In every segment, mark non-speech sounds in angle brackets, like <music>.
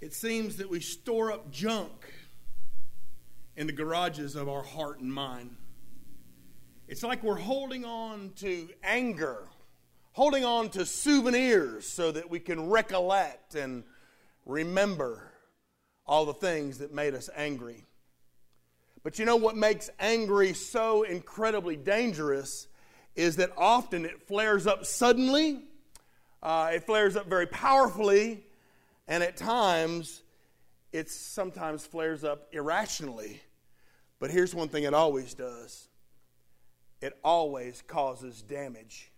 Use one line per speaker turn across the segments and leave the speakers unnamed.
it seems that we store up junk in the garages of our heart and mind. It's like we're holding on to anger, holding on to souvenirs so that we can recollect and remember all the things that made us angry. But you know what makes angry so incredibly dangerous is that often it flares up suddenly, uh, it flares up very powerfully, and at times it sometimes flares up irrationally. But here's one thing it always does it always causes damage.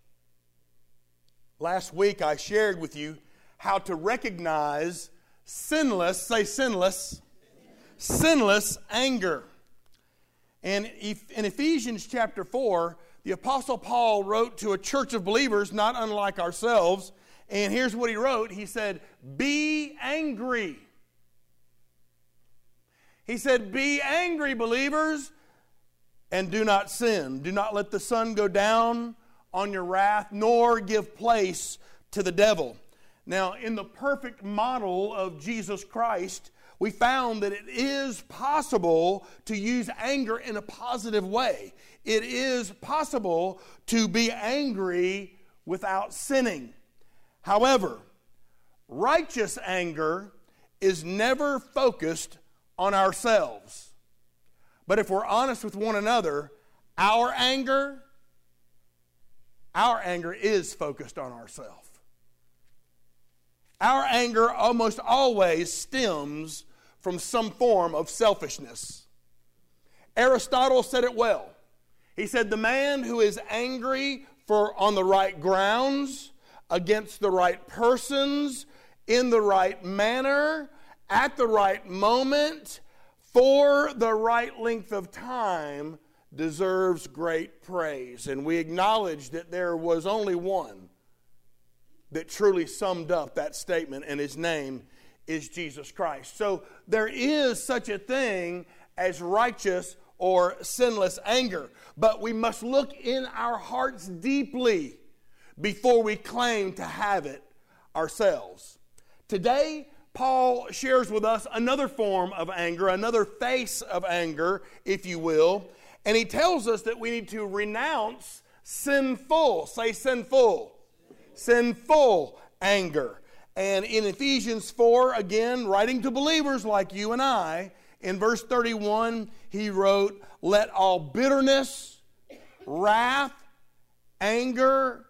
Last week I shared with you how to recognize sinless, say sinless, sinless anger. And in Ephesians chapter 4, the Apostle Paul wrote to a church of believers not unlike ourselves. And here's what he wrote He said, Be angry. He said, Be angry, believers, and do not sin. Do not let the sun go down on your wrath, nor give place to the devil. Now, in the perfect model of Jesus Christ, we found that it is possible to use anger in a positive way. It is possible to be angry without sinning. However, righteous anger is never focused on ourselves. But if we're honest with one another, our anger, our anger is focused on ourselves. Our anger almost always stems from some form of selfishness. Aristotle said it well. He said, The man who is angry for on the right grounds, against the right persons, in the right manner, at the right moment, for the right length of time, deserves great praise. And we acknowledge that there was only one that truly summed up that statement, and his name is Jesus Christ. So there is such a thing as righteous or sinless anger, but we must look in our hearts deeply before we claim to have it ourselves. Today, Paul shares with us another form of anger, another face of anger, if you will, and he tells us that we need to renounce sinful, say sinful, sinful anger. And in Ephesians 4, again, writing to believers like you and I, in verse 31, he wrote, Let all bitterness, wrath, anger,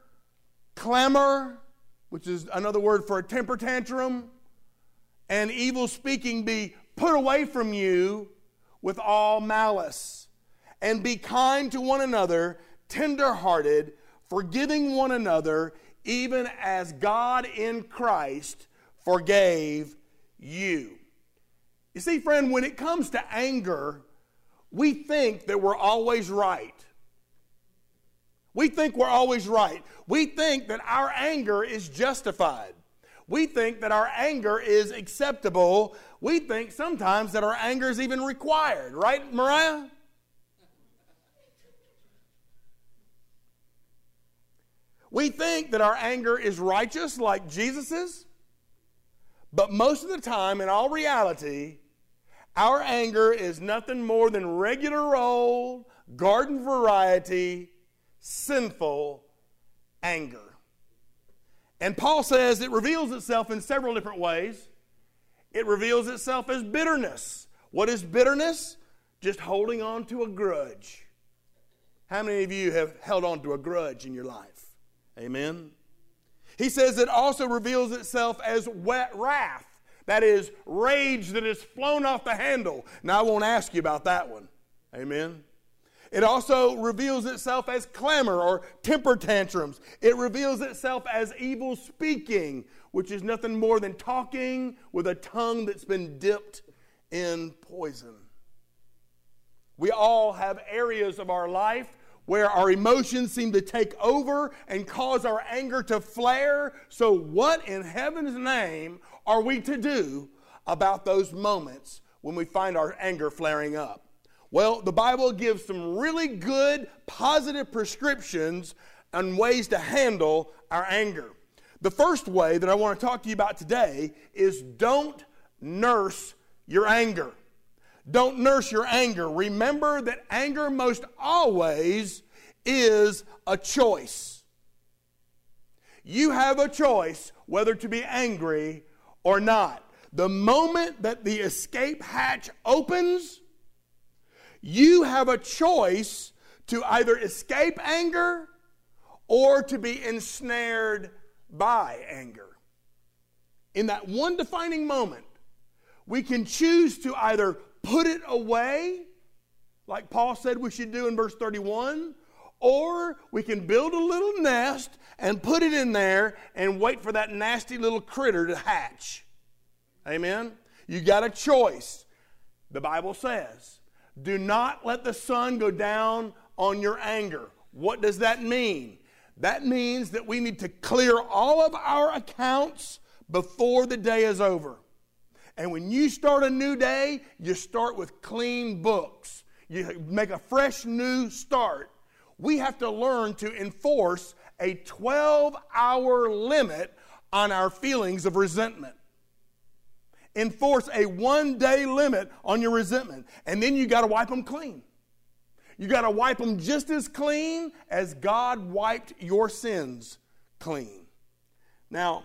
clamor, which is another word for a temper tantrum, and evil speaking be put away from you with all malice. And be kind to one another, tenderhearted, forgiving one another, even as God in Christ forgave you. You see, friend, when it comes to anger, we think that we're always right. We think we're always right. We think that our anger is justified. We think that our anger is acceptable. We think sometimes that our anger is even required, right, Mariah? We think that our anger is righteous like Jesus's, but most of the time, in all reality, our anger is nothing more than regular old, garden variety, sinful anger. And Paul says it reveals itself in several different ways. It reveals itself as bitterness. What is bitterness? Just holding on to a grudge. How many of you have held on to a grudge in your life? Amen. He says it also reveals itself as wet wrath. That is, rage that has flown off the handle. Now, I won't ask you about that one. Amen. It also reveals itself as clamor or temper tantrums. It reveals itself as evil speaking, which is nothing more than talking with a tongue that's been dipped in poison. We all have areas of our life where our emotions seem to take over and cause our anger to flare. So, what in heaven's name are we to do about those moments when we find our anger flaring up? Well, the Bible gives some really good, positive prescriptions on ways to handle our anger. The first way that I want to talk to you about today is don't nurse your anger. Don't nurse your anger. Remember that anger most always is a choice. You have a choice whether to be angry or not. The moment that the escape hatch opens, you have a choice to either escape anger or to be ensnared by anger. In that one defining moment, we can choose to either put it away, like Paul said we should do in verse 31, or we can build a little nest and put it in there and wait for that nasty little critter to hatch. Amen? You got a choice. The Bible says, do not let the sun go down on your anger. What does that mean? That means that we need to clear all of our accounts before the day is over. And when you start a new day, you start with clean books. You make a fresh new start. We have to learn to enforce a 12 hour limit on our feelings of resentment. Enforce a one day limit on your resentment. And then you got to wipe them clean. You got to wipe them just as clean as God wiped your sins clean. Now,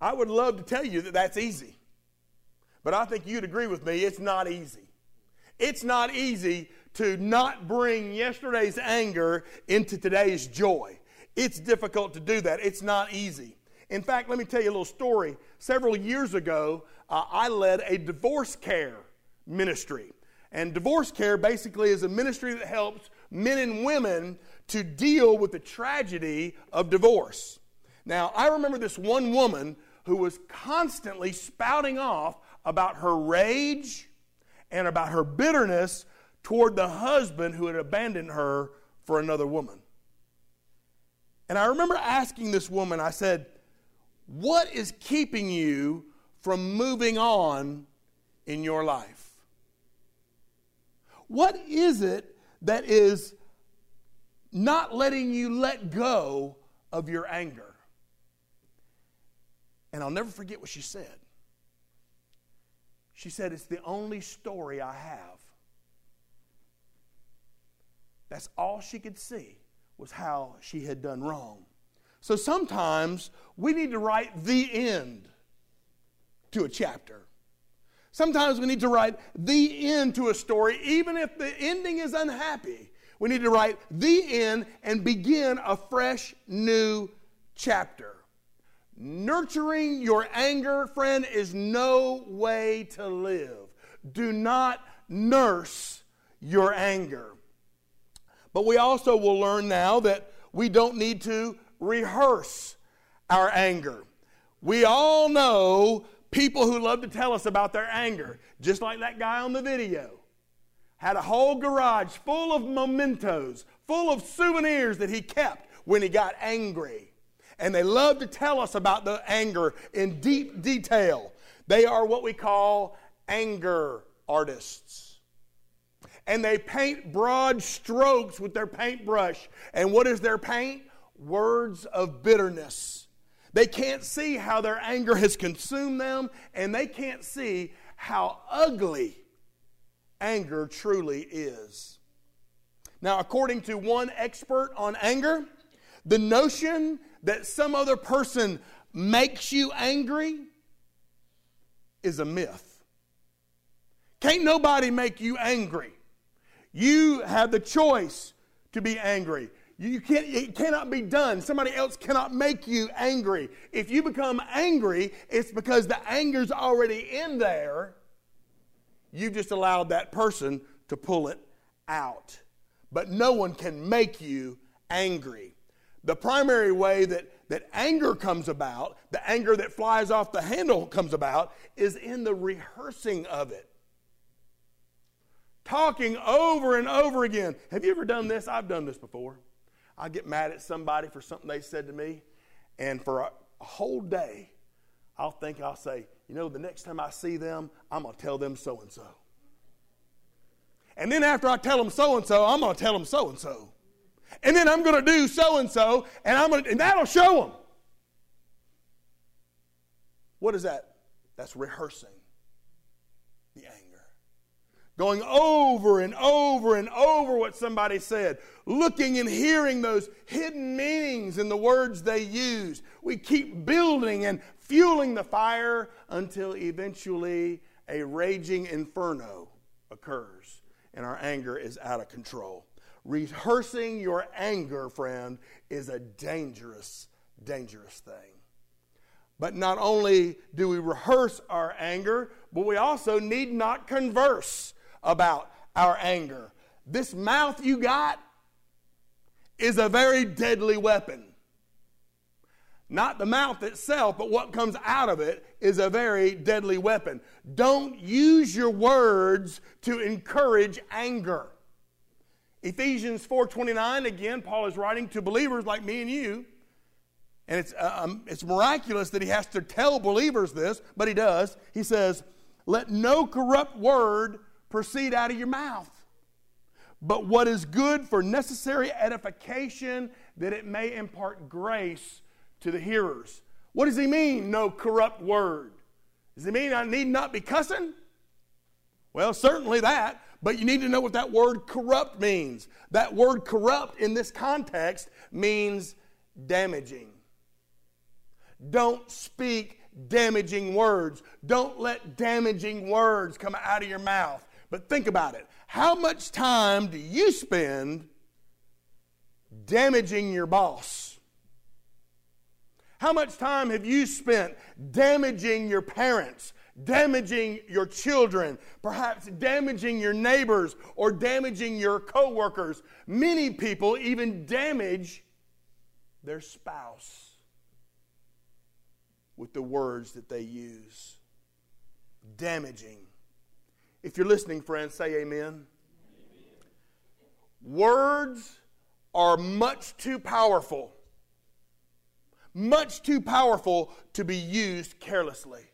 I would love to tell you that that's easy. But I think you'd agree with me, it's not easy. It's not easy to not bring yesterday's anger into today's joy. It's difficult to do that. It's not easy. In fact, let me tell you a little story. Several years ago, uh, I led a divorce care ministry. And divorce care basically is a ministry that helps men and women to deal with the tragedy of divorce. Now, I remember this one woman who was constantly spouting off about her rage and about her bitterness toward the husband who had abandoned her for another woman. And I remember asking this woman, I said, What is keeping you from moving on in your life? What is it that is not letting you let go of your anger? And I'll never forget what she said. She said, It's the only story I have. That's all she could see was how she had done wrong. So sometimes we need to write the end to a chapter. Sometimes we need to write the end to a story, even if the ending is unhappy. We need to write the end and begin a fresh new chapter. Nurturing your anger, friend, is no way to live. Do not nurse your anger. But we also will learn now that we don't need to rehearse our anger. We all know people who love to tell us about their anger, just like that guy on the video. Had a whole garage full of mementos, full of souvenirs that he kept when he got angry and they love to tell us about the anger in deep detail. They are what we call anger artists. And they paint broad strokes with their paintbrush. And what is their paint? Words of bitterness. They can't see how their anger has consumed them, and they can't see how ugly anger truly is. Now, according to one expert on anger, the notion that some other person makes you angry is a myth. Can't nobody make you angry. You have the choice to be angry. You can't, it cannot be done. Somebody else cannot make you angry. If you become angry, it's because the anger's already in there. You just allowed that person to pull it out. But no one can make you angry. The primary way that, that anger comes about, the anger that flies off the handle comes about, is in the rehearsing of it. Talking over and over again. Have you ever done this? I've done this before. I get mad at somebody for something they said to me, and for a, whole day, I'll think, I'll say, you know, the next time I see them, I'm to tell them so and so. And then after I tell them so and so, I'm to tell them so and so and then I'm to do so and so, and I'm to, and that'll show them. What is that? That's rehearsing. Going over and over and over what somebody said, looking and hearing those hidden meanings in the words they use. We keep building and fueling the fire until eventually a raging inferno occurs and our anger is out of control. Rehearsing your anger, friend, is a dangerous, dangerous thing. But not only do we rehearse our anger, but we also need not converse about our anger. This mouth you got is a very deadly weapon. Not the mouth itself, but what comes out of it is a very deadly weapon. Don't use your words to encourage anger. Ephesians 4:29 again Paul is writing to believers like me and you. And it's, uh, um, it's miraculous that he has to tell believers this, but he does. He says, Let no corrupt word proceed out of your mouth, but what is good for necessary edification, that it may impart grace to the hearers. What does he mean, no corrupt word? Does he mean I need not be cussing? Well, certainly that, but you need to know what that word corrupt means. That word corrupt in this context means damaging. Don't speak damaging words. Don't let damaging words come out of your mouth. But think about it. How much time do you spend damaging your boss? How much time have you spent damaging your parents, damaging your children, perhaps damaging your neighbors or damaging your coworkers? Many people even damage their spouse with the words that they use. Damaging. If you're listening, friends, say amen. amen. Words are much too powerful, much too powerful to be used carelessly.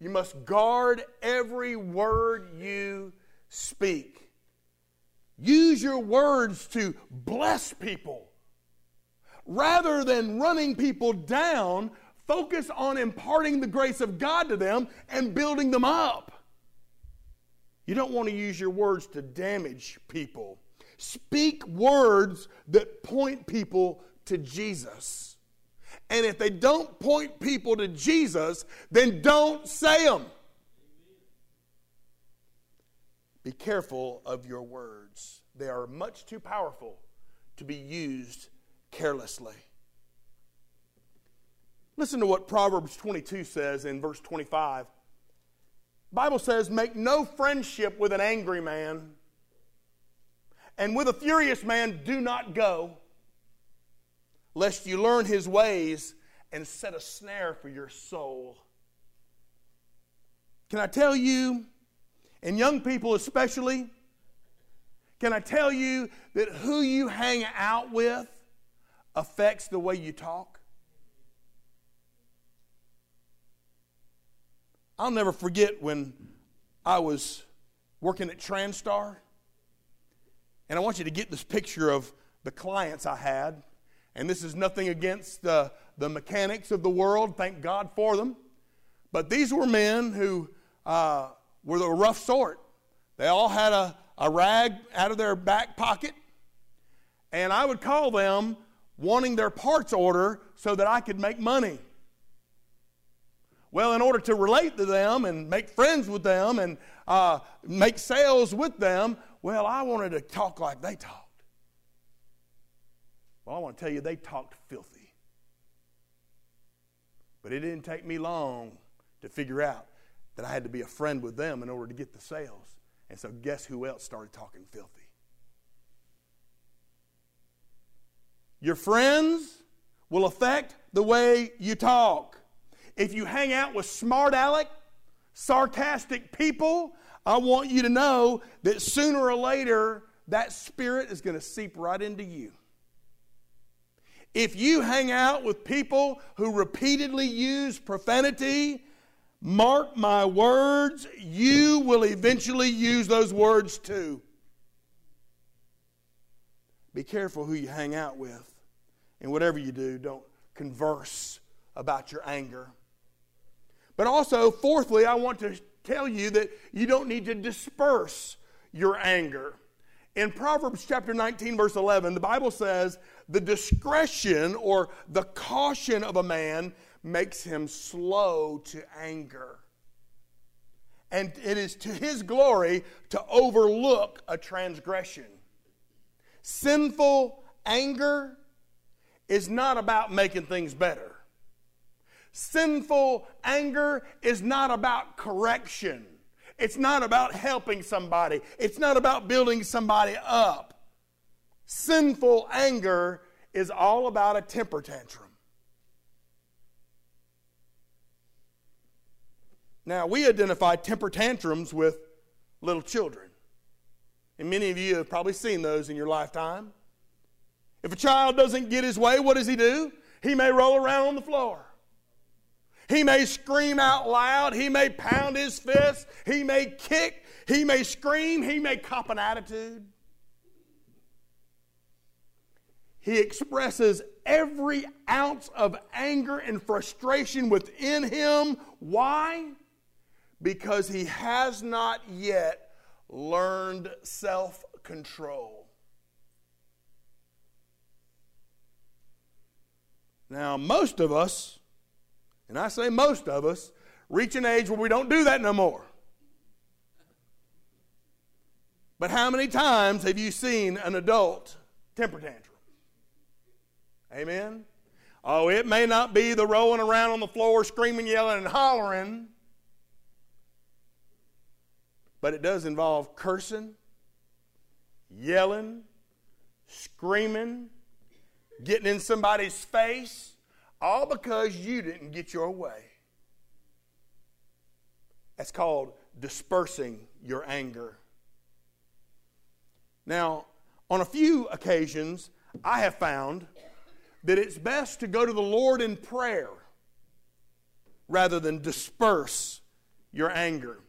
You must guard every word you speak. Use your words to bless people. Rather than running people down, focus on imparting the grace of God to them and building them up. You don't want to use your words to damage people. Speak words that point people to Jesus. And if they don't point people to Jesus, then don't say them. Be careful of your words. They are much too powerful to be used carelessly. Listen to what Proverbs 22 says in verse 25. Bible says, make no friendship with an angry man, and with a furious man do not go, lest you learn his ways and set a snare for your soul. Can I tell you, and young people especially, can I tell you that who you hang out with affects the way you talk? I'll never forget when I was working at Transtar. And I want you to get this picture of the clients I had. And this is nothing against the, the mechanics of the world, thank God for them. But these were men who uh, were the rough sort. They all had a, a rag out of their back pocket. And I would call them wanting their parts order so that I could make money. Well, in order to relate to them and make friends with them and uh, make sales with them, well, I wanted to talk like they talked. Well, I want to tell you, they talked filthy. But it didn't take me long to figure out that I had to be a friend with them in order to get the sales. And so, guess who else started talking filthy? Your friends will affect the way you talk. If you hang out with smart aleck, sarcastic people, I want you to know that sooner or later that spirit is going to seep right into you. If you hang out with people who repeatedly use profanity, mark my words, you will eventually use those words too. Be careful who you hang out with. And whatever you do, don't converse about your anger. But also, fourthly, I want to tell you that you don't need to disperse your anger. In Proverbs chapter 19, verse 11, the Bible says, The discretion or the caution of a man makes him slow to anger. And it is to his glory to overlook a transgression. Sinful anger is not about making things better. Sinful anger is not about correction. It's not about helping somebody. It's not about building somebody up. Sinful anger is all about a temper tantrum. Now, we identify temper tantrums with little children. And many of you have probably seen those in your lifetime. If a child doesn't get his way, what does he do? He may roll around on the floor. He may scream out loud. He may pound his fist. He may kick. He may scream. He may cop an attitude. He expresses every ounce of anger and frustration within him. Why? Because he has not yet learned self control. Now, most of us, and I say most of us, reach an age where we don't do that no more. But how many times have you seen an adult temper tantrum? Amen? Oh, it may not be the rolling around on the floor, screaming, yelling, and hollering, but it does involve cursing, yelling, screaming, getting in somebody's face, all because you didn't get your way. That's called dispersing your anger. Now, on a few occasions, I have found that it's best to go to the Lord in prayer rather than disperse your anger.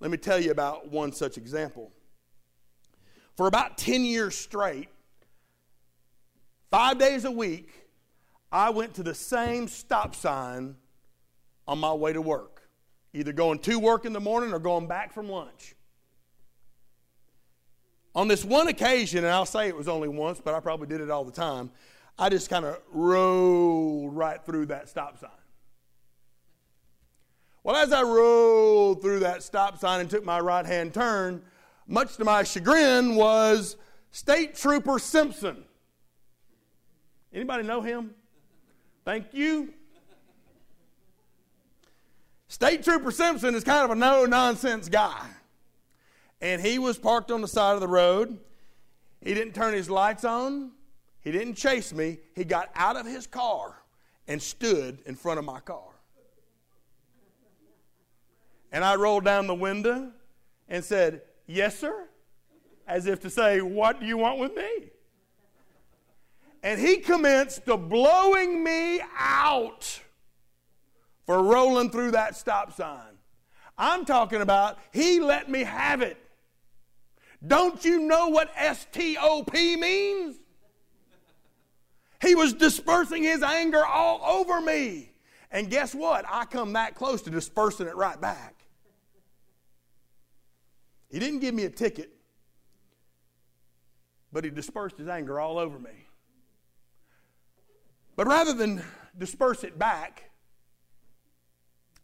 Let me tell you about one such example. For about 10 years straight, Five days a week, I went to the same stop sign on my way to work, either going to work in the morning or going back from lunch. On this one occasion, and I'll say it was only once, but I probably did it all the time, I just kind of rolled right through that stop sign. Well, as I rolled through that stop sign and took my right hand turn, much to my chagrin, was State Trooper Simpson. Anybody know him? Thank you. State Trooper Simpson is kind of a no nonsense guy. And he was parked on the side of the road. He didn't turn his lights on. He didn't chase me. He got out of his car and stood in front of my car. And I rolled down the window and said, Yes, sir, as if to say, What do you want with me? And he commenced to blowing me out for rolling through that stop sign. I'm talking about he let me have it. Don't you know what STOP means? He was dispersing his anger all over me. And guess what? I come that close to dispersing it right back. He didn't give me a ticket, but he dispersed his anger all over me. But rather than disperse it back,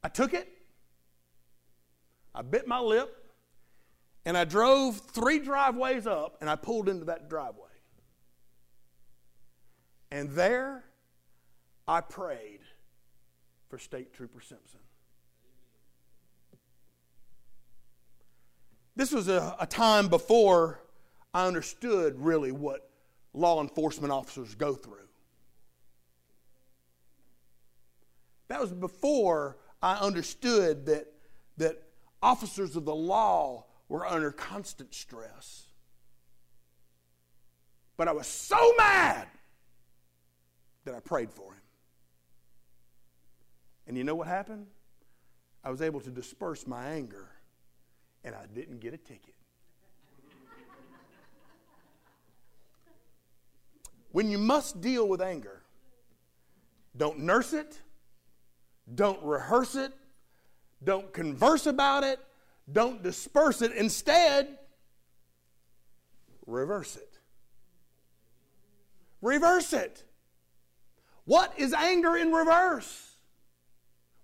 I took it, I bit my lip, and I drove three driveways up and I pulled into that driveway. And there I prayed for State Trooper Simpson. This was a, a, time before I understood really what law enforcement officers go through. That was before I understood that, that officers of the law were under constant stress. But I was so mad that I prayed for him. And you know what happened? I was able to disperse my anger, and I didn't get a ticket. when you must deal with anger, don't nurse it don't rehearse it. Don't converse about it. Don't disperse it. Instead, reverse it. Reverse it. What is anger in reverse?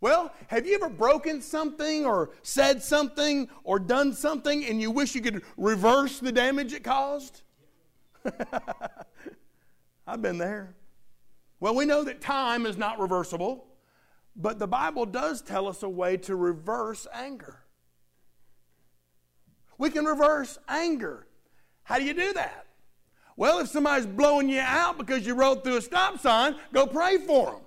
Well, have you ever broken something or said something or done something and you wish you could reverse the damage it caused? <laughs> I've been there. Well, we know that time is not reversible, but the Bible does tell us a way to reverse anger. We can reverse anger. How do you do that? Well, if somebody's blowing you out because you rode through a stop sign, go pray for them.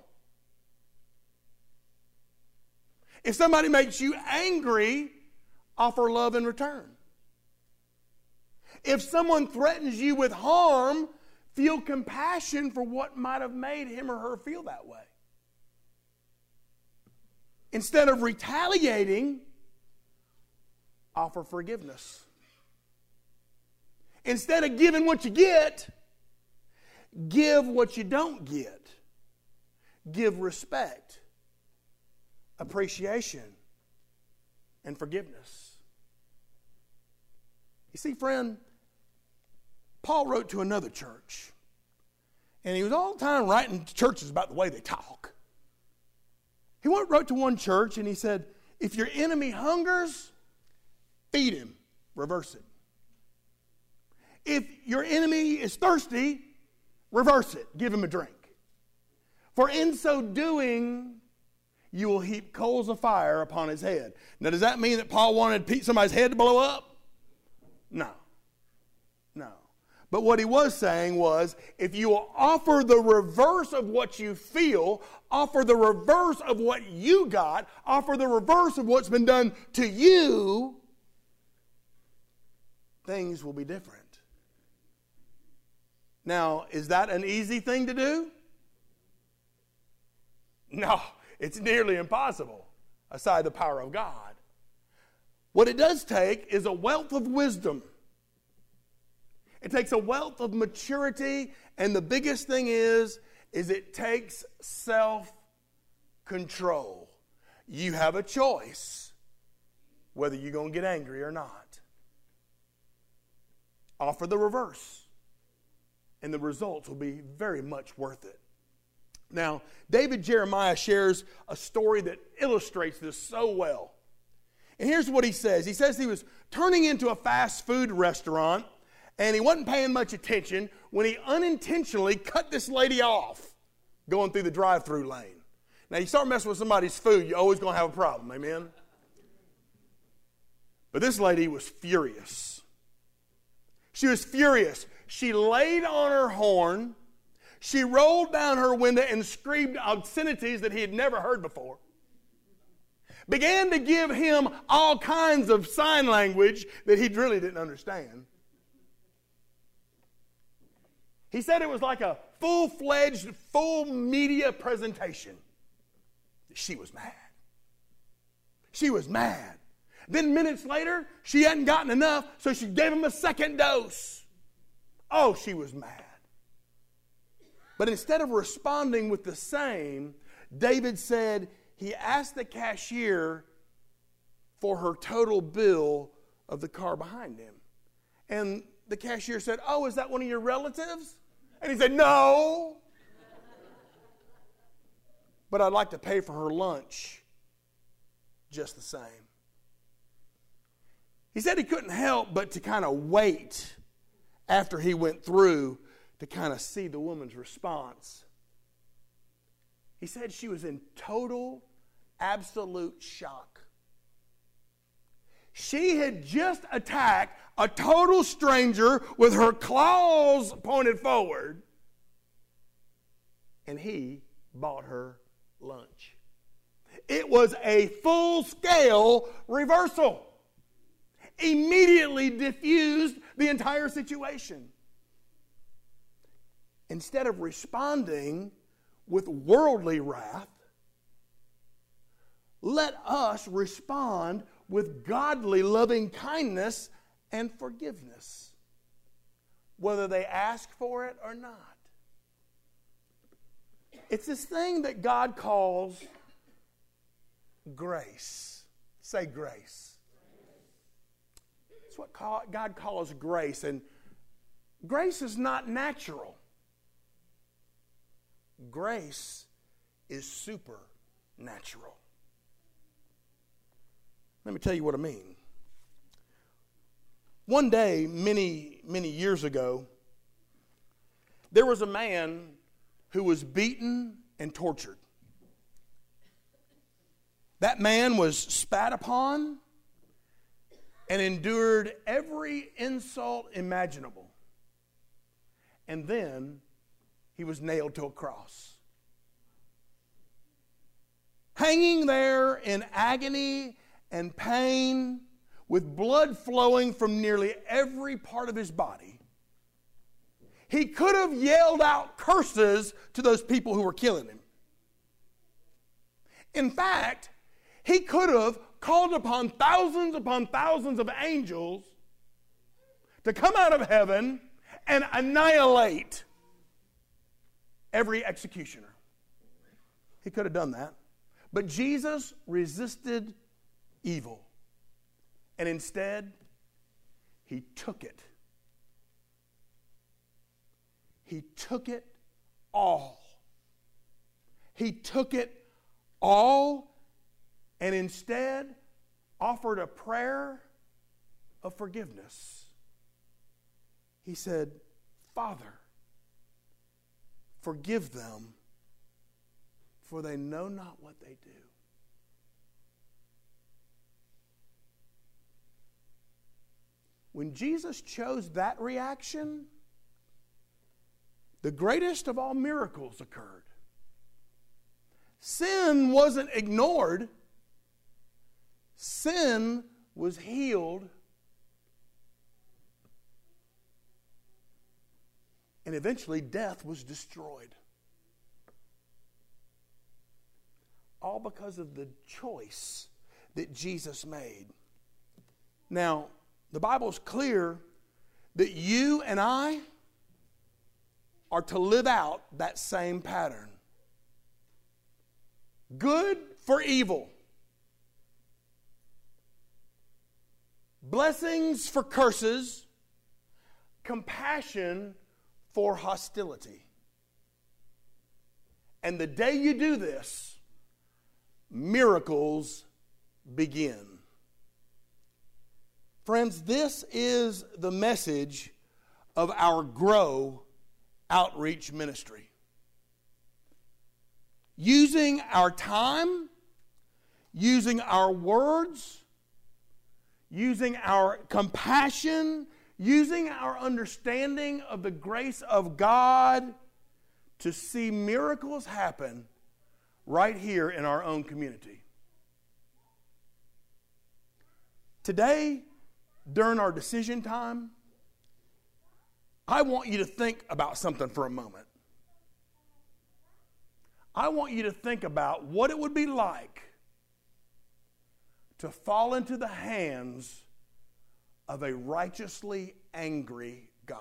If somebody makes you angry, offer love in return. If someone threatens you with harm, feel compassion for what might have made him or her feel that way. Instead of retaliating, offer forgiveness. Instead of giving what you get, give what you don't get. Give respect appreciation, and forgiveness. You see, friend, Paul wrote to another church, and he was all the time writing to churches about the way they talk. He wrote to one church and he said, If your enemy hungers, feed him, reverse it. If your enemy is thirsty, reverse it, give him a drink. For in so doing, you will heap coals of fire upon his head. Now, does that mean that Paul wanted somebody's head to blow up? No. But what he was saying was if you will offer the reverse of what you feel, offer the reverse of what you got, offer the reverse of what's been done to you, things will be different. Now, is that an easy thing to do? No. It's nearly impossible aside the power of God. What it does take is a wealth of wisdom. It takes a wealth of maturity, and the biggest thing is is it takes self-control. You have a choice whether you're going to get angry or not. Offer the reverse, and the results will be very much worth it. Now, David Jeremiah shares a story that illustrates this so well. And here's what he says He says he was turning into a fast food restaurant and he wasn't paying much attention when he unintentionally cut this lady off going through the drive through lane. Now, you start messing with somebody's food, you're always going to have a problem, amen? But this lady was furious. She was furious. She laid on her horn she rolled down her window and screamed obscenities that he had never heard before. Began to give him all kinds of sign language that he really didn't understand. He said it was like a full fledged, full media presentation. She was mad. She was mad. Then minutes later, she hadn't gotten enough, so she gave him a second dose. Oh, she was mad. But instead of responding with the same, David said he asked the cashier for her total bill of the car behind him. And the cashier said, Oh, is that one of your relatives? And he said, No. but I'd like to pay for her lunch just the same. He said he couldn't help but to kind of wait after he went through to kind of see the woman's response. He said she was in total, absolute shock. She had just attacked a total stranger with her claws pointed forward, and he bought her lunch. It was a full scale reversal. Immediately diffused the entire situation instead of responding with worldly wrath, let us respond with godly loving kindness and forgiveness, whether they ask for it or not. It's this thing that God calls grace. Say grace. It's what God calls grace. And grace is not natural, grace is supernatural. Let me tell you what I mean. One day, many, many years ago, there was a man who was beaten and tortured. That man was spat upon and endured every insult imaginable. And then he was nailed to a cross. Hanging there in agony and pain, with blood flowing from nearly every part of his body, he could have yelled out curses to those people who were killing him. In fact, he could have called upon thousands upon thousands of angels to come out of heaven and annihilate every executioner. He could have done that. But Jesus resisted evil. And instead, he took it. He took it all. He took it all and instead offered a prayer of forgiveness. He said, Father, forgive them, for they know not what they do. When Jesus chose that reaction, the greatest of all miracles occurred. Sin wasn't ignored, sin was healed. And eventually, death was destroyed. All because of the choice that Jesus made. Now, the Bible is clear that you and I are to live out that same pattern good for evil blessings for curses, compassion for hostility. And the day you do this, miracles begin. Friends, this is the message of our Grow outreach ministry. Using our time, using our words, using our compassion, using our understanding of the grace of God to see miracles happen right here in our own community. Today, during our decision time, I want you to think about something for a moment. I want you to think about what it would be like to fall into the hands of a righteously angry God.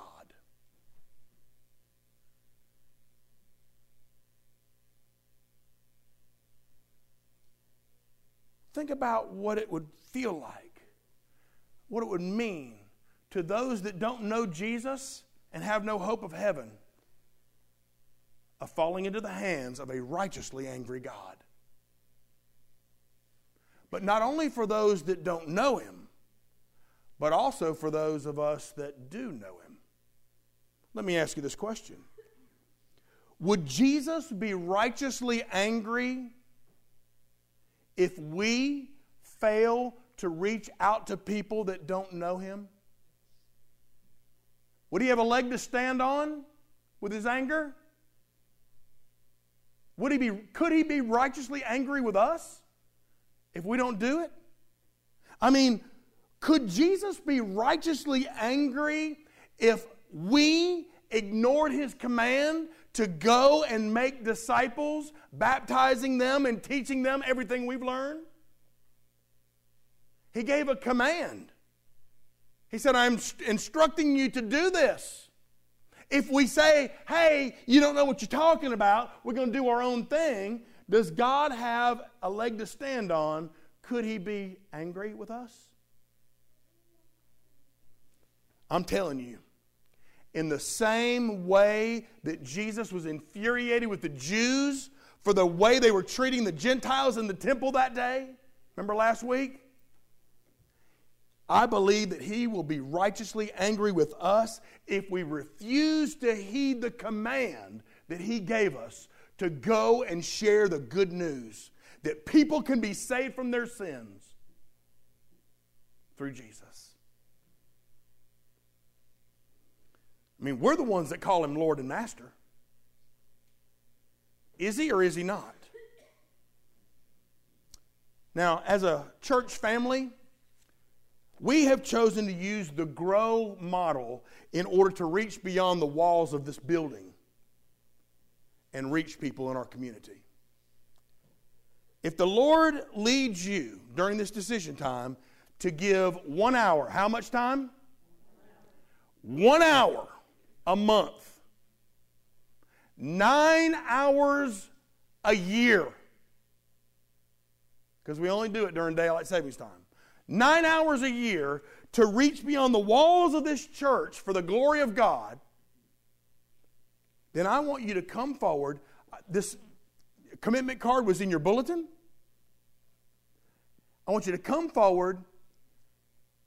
Think about what it would feel like, what it would mean to those that don't know Jesus and have no hope of heaven of falling into the hands of a righteously angry God but not only for those that don't know him, but also for those of us that do know him. Let me ask you this question Would Jesus be righteously angry if we fail to reach out to people that don't know him? Would he have a leg to stand on with his anger? Would he be, could he be righteously angry with us? if we don't do it? I mean, could Jesus be righteously angry if we ignored his command to go and make disciples, baptizing them and teaching them everything we've learned? He gave a command. He said, I'm instructing you to do this. If we say, hey, you don't know what you're talking about, we're going to do our own thing, does God have a leg to stand on could he be angry with us? I'm telling you, in the same way that Jesus was infuriated with the Jews for the way they were treating the Gentiles in the temple that day, remember last week? I believe that he will be righteously angry with us if we refuse to heed the command that he gave us to go and share the good news that people can be saved from their sins through Jesus. I mean, we're the ones that call him Lord and Master. Is he or is he not? Now, as a church family, we have chosen to use the GROW model in order to reach beyond the walls of this building and reach people in our community. If the Lord leads you during this decision time to give one hour, how much time? One hour a month, nine hours a year, because we only do it during daylight savings time nine hours a year to reach beyond the walls of this church for the glory of God, then I want you to come forward. Uh, this commitment card was in your bulletin. I want you to come forward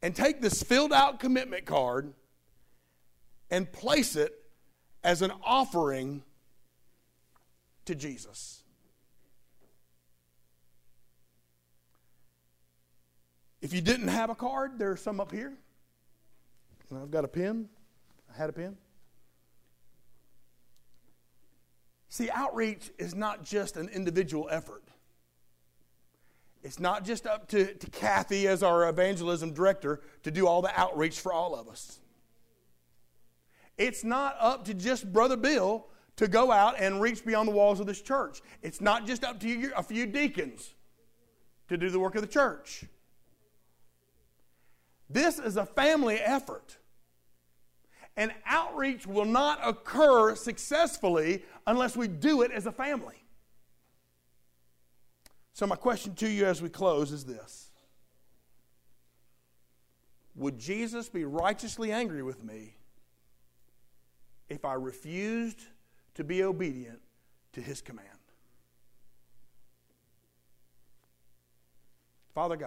and take this filled out commitment card and place it as an offering to Jesus. If you didn't have a card, there's some up here. And I've got a pen. I had a pen. See, outreach is not just an individual effort. It's not just up to, to Kathy as our evangelism director to do all the outreach for all of us. It's not up to just Brother Bill to go out and reach beyond the walls of this church. It's not just up to you, a few deacons to do the work of the church. This is a family effort. And outreach will not occur successfully unless we do it as a family. So, my question to you as we close is this Would Jesus be righteously angry with me if I refused to be obedient to his command? Father God,